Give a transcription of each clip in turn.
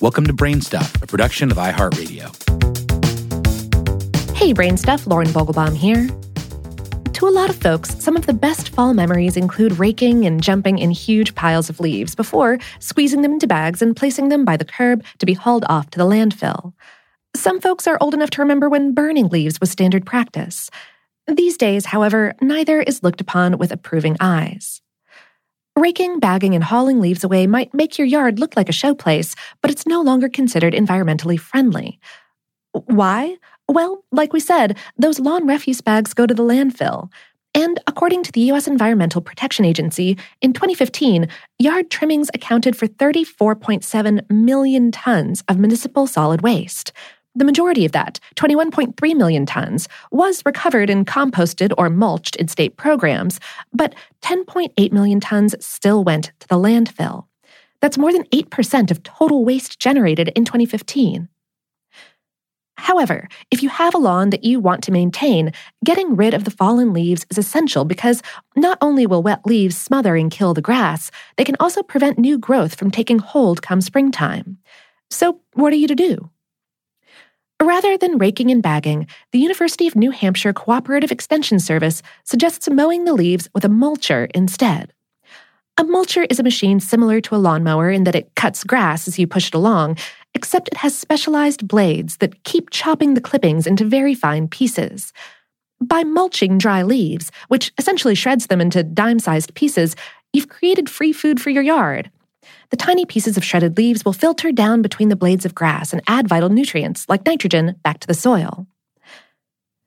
Welcome to Brainstuff, a production of iHeartRadio. Hey, Brainstuff, Lauren Vogelbaum here. To a lot of folks, some of the best fall memories include raking and jumping in huge piles of leaves before squeezing them into bags and placing them by the curb to be hauled off to the landfill. Some folks are old enough to remember when burning leaves was standard practice. These days, however, neither is looked upon with approving eyes. Raking, bagging, and hauling leaves away might make your yard look like a showplace, but it's no longer considered environmentally friendly. Why? Well, like we said, those lawn refuse bags go to the landfill. And according to the U.S. Environmental Protection Agency, in 2015, yard trimmings accounted for 34.7 million tons of municipal solid waste. The majority of that, 21.3 million tons, was recovered and composted or mulched in state programs, but 10.8 million tons still went to the landfill. That's more than 8% of total waste generated in 2015. However, if you have a lawn that you want to maintain, getting rid of the fallen leaves is essential because not only will wet leaves smother and kill the grass, they can also prevent new growth from taking hold come springtime. So, what are you to do? Rather than raking and bagging, the University of New Hampshire Cooperative Extension Service suggests mowing the leaves with a mulcher instead. A mulcher is a machine similar to a lawnmower in that it cuts grass as you push it along, except it has specialized blades that keep chopping the clippings into very fine pieces. By mulching dry leaves, which essentially shreds them into dime sized pieces, you've created free food for your yard. The tiny pieces of shredded leaves will filter down between the blades of grass and add vital nutrients, like nitrogen, back to the soil.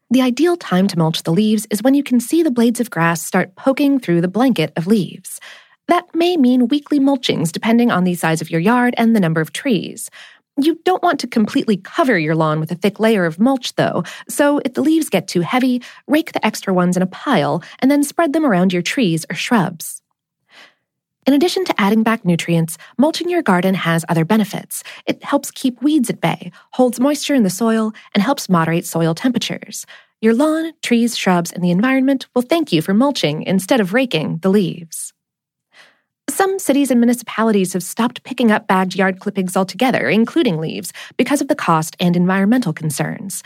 The ideal time to mulch the leaves is when you can see the blades of grass start poking through the blanket of leaves. That may mean weekly mulchings depending on the size of your yard and the number of trees. You don't want to completely cover your lawn with a thick layer of mulch, though, so if the leaves get too heavy, rake the extra ones in a pile and then spread them around your trees or shrubs. In addition to adding back nutrients, mulching your garden has other benefits. It helps keep weeds at bay, holds moisture in the soil, and helps moderate soil temperatures. Your lawn, trees, shrubs, and the environment will thank you for mulching instead of raking the leaves. Some cities and municipalities have stopped picking up bagged yard clippings altogether, including leaves, because of the cost and environmental concerns.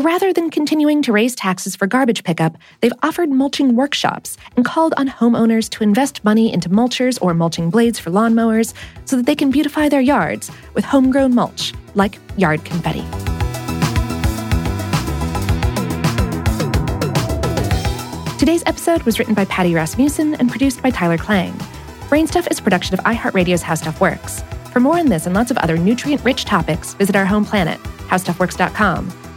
Rather than continuing to raise taxes for garbage pickup, they've offered mulching workshops and called on homeowners to invest money into mulchers or mulching blades for lawnmowers so that they can beautify their yards with homegrown mulch, like yard confetti. Today's episode was written by Patty Rasmussen and produced by Tyler Klang. Brainstuff is a production of iHeartRadio's How Stuff Works. For more on this and lots of other nutrient rich topics, visit our home planet, howstuffworks.com